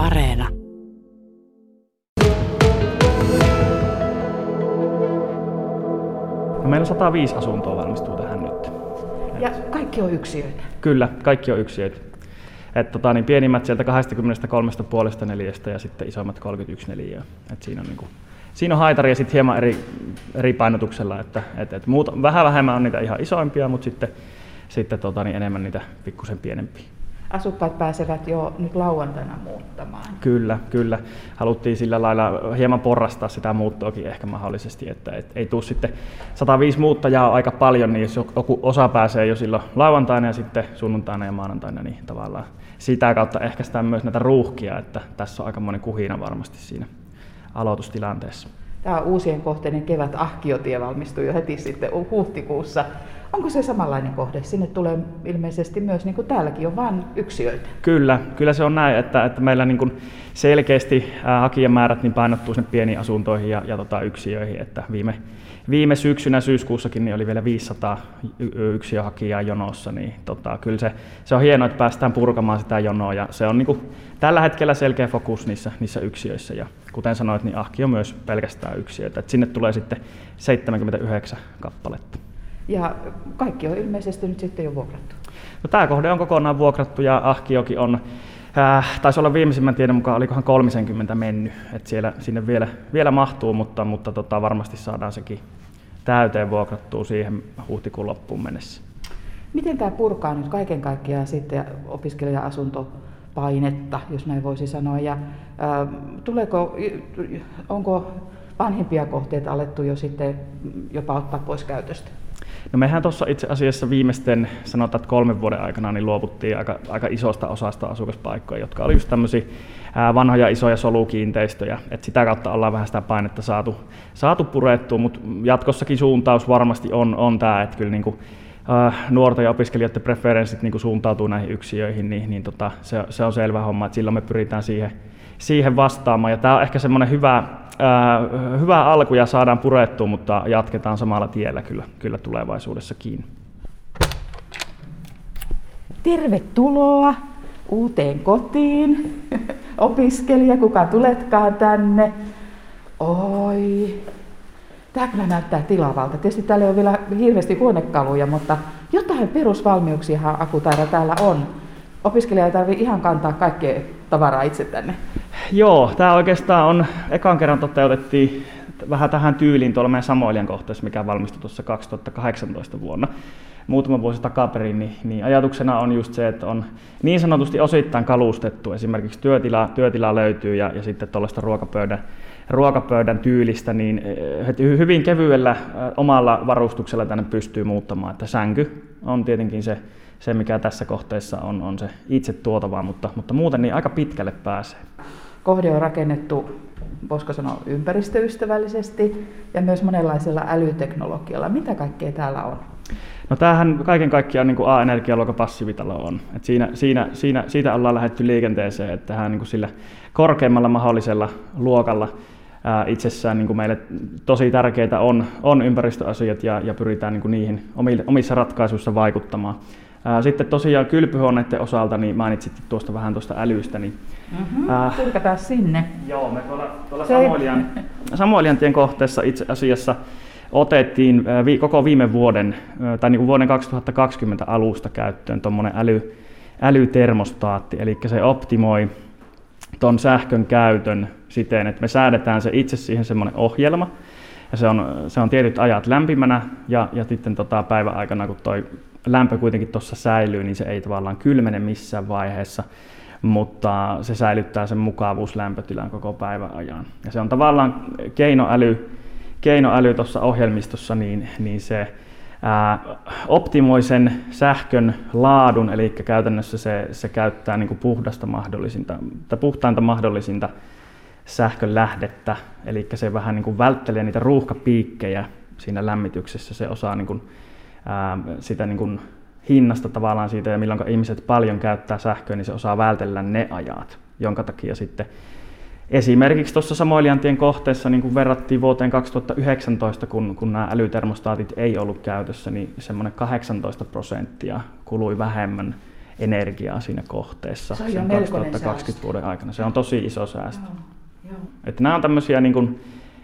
Areena. No meillä 105 asuntoa valmistuu tähän nyt. Ja kaikki on yksiöitä. Kyllä, kaikki on yksiöitä. Et tota, niin pienimmät sieltä 23,5 neliöstä ja sitten isommat 31 neliöä. Et siinä on niinku, siinä on haitari ja sitten hieman eri, eri painotuksella, että et, et muut, vähän vähemmän on niitä ihan isoimpia, mutta sitten, sitten tota, niin enemmän niitä pikkusen pienempiä. Asukkaat pääsevät jo nyt lauantaina muuttamaan. Kyllä, kyllä. Haluttiin sillä lailla hieman porrastaa sitä muuttoakin ehkä mahdollisesti, että et, ei tule sitten 105 muuttajaa on aika paljon, niin jos joku osa pääsee jo silloin lauantaina ja sitten sunnuntaina ja maanantaina, niin tavallaan sitä kautta ehkäistään myös näitä ruuhkia, että tässä on aika monen kuhina varmasti siinä aloitustilanteessa. Tämä uusien kohteiden kevät Ahkiotie valmistui jo heti sitten huhtikuussa. Onko se samanlainen kohde? Sinne tulee ilmeisesti myös, niin kuin täälläkin on vain yksiöitä. Kyllä, kyllä se on näin, että, että meillä niin kuin selkeästi hakijamäärät niin painottuu sinne pieniin asuntoihin ja, ja tota yksiöihin. Että viime, viime syksynä syyskuussakin niin oli vielä 500 yksiöhakijaa jonossa, niin tota, kyllä se, se on hienoa, että päästään purkamaan sitä jonoa ja se on niin kuin, tällä hetkellä selkeä fokus niissä, niissä yksiöissä ja kuten sanoit, niin Ahki on myös pelkästään yksiöitä. sinne tulee sitten 79 kappaletta. Ja kaikki on ilmeisesti nyt sitten jo vuokrattu. No, tämä kohde on kokonaan vuokrattu ja Ahkioki on, äh, taisi olla viimeisimmän tiedon mukaan, olikohan 30 mennyt, että siellä, sinne vielä, vielä mahtuu, mutta, mutta tota, varmasti saadaan sekin täyteen vuokrattua siihen huhtikuun loppuun mennessä. Miten tämä purkaa nyt kaiken kaikkiaan sitten opiskelija-asuntopainetta, jos näin voisi sanoa, ja äh, tuleeko, onko vanhempia kohteita alettu jo sitten jopa ottaa pois käytöstä? No mehän tuossa itse asiassa viimeisten, sanotaan, että kolmen vuoden aikana niin luovuttiin aika, aika isosta osasta asukaspaikkoja, jotka oli just tämmöisiä vanhoja isoja solukiinteistöjä, että sitä kautta ollaan vähän sitä painetta saatu, saatu purettua, mutta jatkossakin suuntaus varmasti on, on tämä, että kyllä niin kuin, äh, nuorten ja opiskelijoiden preferenssit niin kuin suuntautuu näihin yksiöihin, niin, niin tota, se, se on selvä homma, että silloin me pyritään siihen, siihen vastaamaan. Ja tämä on ehkä semmoinen hyvä, ää, hyvä alku ja saadaan purettua, mutta jatketaan samalla tiellä kyllä, kyllä tulevaisuudessakin. Tervetuloa uuteen kotiin, opiskelija, kuka tuletkaan tänne. Oi, tämä kyllä näyttää tilavalta. Tietysti täällä ole vielä hirveästi huonekaluja, mutta jotain perusvalmiuksia Akutaira täällä on. Opiskelija ei tarvitse ihan kantaa kaikkea tavaraa itse tänne. Joo, tämä oikeastaan on, ekan kerran toteutettiin vähän tähän tyyliin tuolla meidän Samoilian kohteessa, mikä valmistui tuossa 2018 vuonna. Muutama vuosi takaperin, niin, niin ajatuksena on just se, että on niin sanotusti osittain kalustettu, esimerkiksi työtila, työtila löytyy ja, ja sitten tuollaista ruokapöydän, ruokapöydän tyylistä, niin eh, hyvin kevyellä eh, omalla varustuksella tänne pystyy muuttamaan, että sänky on tietenkin se, se mikä tässä kohteessa on, on se itse tuotava, mutta, mutta muuten niin aika pitkälle pääsee. Kohde on rakennettu, voisiko sanoa, ympäristöystävällisesti ja myös monenlaisella älyteknologialla. Mitä kaikkea täällä on? No tämähän kaiken kaikkiaan niin A-energialuokan passiivitalo on. Et siinä, siinä, siinä, siitä ollaan lähdetty liikenteeseen, että tähän niin sillä korkeimmalla mahdollisella luokalla ää, itsessään niin meille tosi tärkeitä on, on ympäristöasiat ja, ja pyritään niin niihin omissa ratkaisuissa vaikuttamaan. Sitten tosiaan kylpyhuoneiden osalta, niin mainitsit tuosta vähän tuosta älystä. Niin, mm-hmm. äh, sinne. Joo, me tuolla, tuolla Samoilian, Samoilian tien kohteessa itse asiassa otettiin koko viime vuoden, tai niin kuin vuoden 2020 alusta käyttöön tuommoinen äly, älytermostaatti, eli se optimoi tuon sähkön käytön siten, että me säädetään se itse siihen semmoinen ohjelma, ja se on, se on tietyt ajat lämpimänä, ja, ja sitten tota päivän aikana, kun toi lämpö kuitenkin tuossa säilyy, niin se ei tavallaan kylmene missään vaiheessa, mutta se säilyttää sen mukavuuslämpötilan koko päivän ajan. Ja se on tavallaan keinoäly, keinoäly tuossa ohjelmistossa, niin, niin se ää, optimoi sen sähkön laadun, eli käytännössä se, se käyttää niin kuin puhdasta mahdollisinta, tai puhtainta mahdollisinta sähkön lähdettä, eli se vähän niin kuin välttelee niitä ruuhkapiikkejä siinä lämmityksessä, se osaa niin kuin, ää, sitä niin kuin hinnasta tavallaan siitä, ja milloin ihmiset paljon käyttää sähköä, niin se osaa vältellä ne ajat, jonka takia sitten Esimerkiksi tuossa Samoiliantien kohteessa, niin kun verrattiin vuoteen 2019, kun, kun nämä älytermostaatit ei ollut käytössä, niin semmoinen 18 prosenttia kului vähemmän energiaa siinä kohteessa Se on sen melkoinen 2020 säästö. vuoden aikana. Se on tosi iso säästö. Joo, joo. Että nämä on tämmöisiä, niin kuin,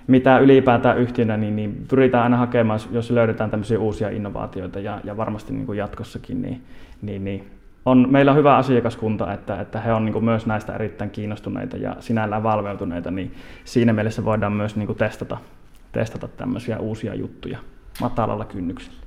mitä ylipäätään yhtiönä, niin, niin pyritään aina hakemaan, jos löydetään tämmöisiä uusia innovaatioita ja, ja varmasti niin kuin jatkossakin, niin, niin, niin on, meillä on hyvä asiakaskunta, että, että he on niin myös näistä erittäin kiinnostuneita ja sinällään valveutuneita, niin siinä mielessä voidaan myös niin testata, testata tämmöisiä uusia juttuja matalalla kynnyksellä.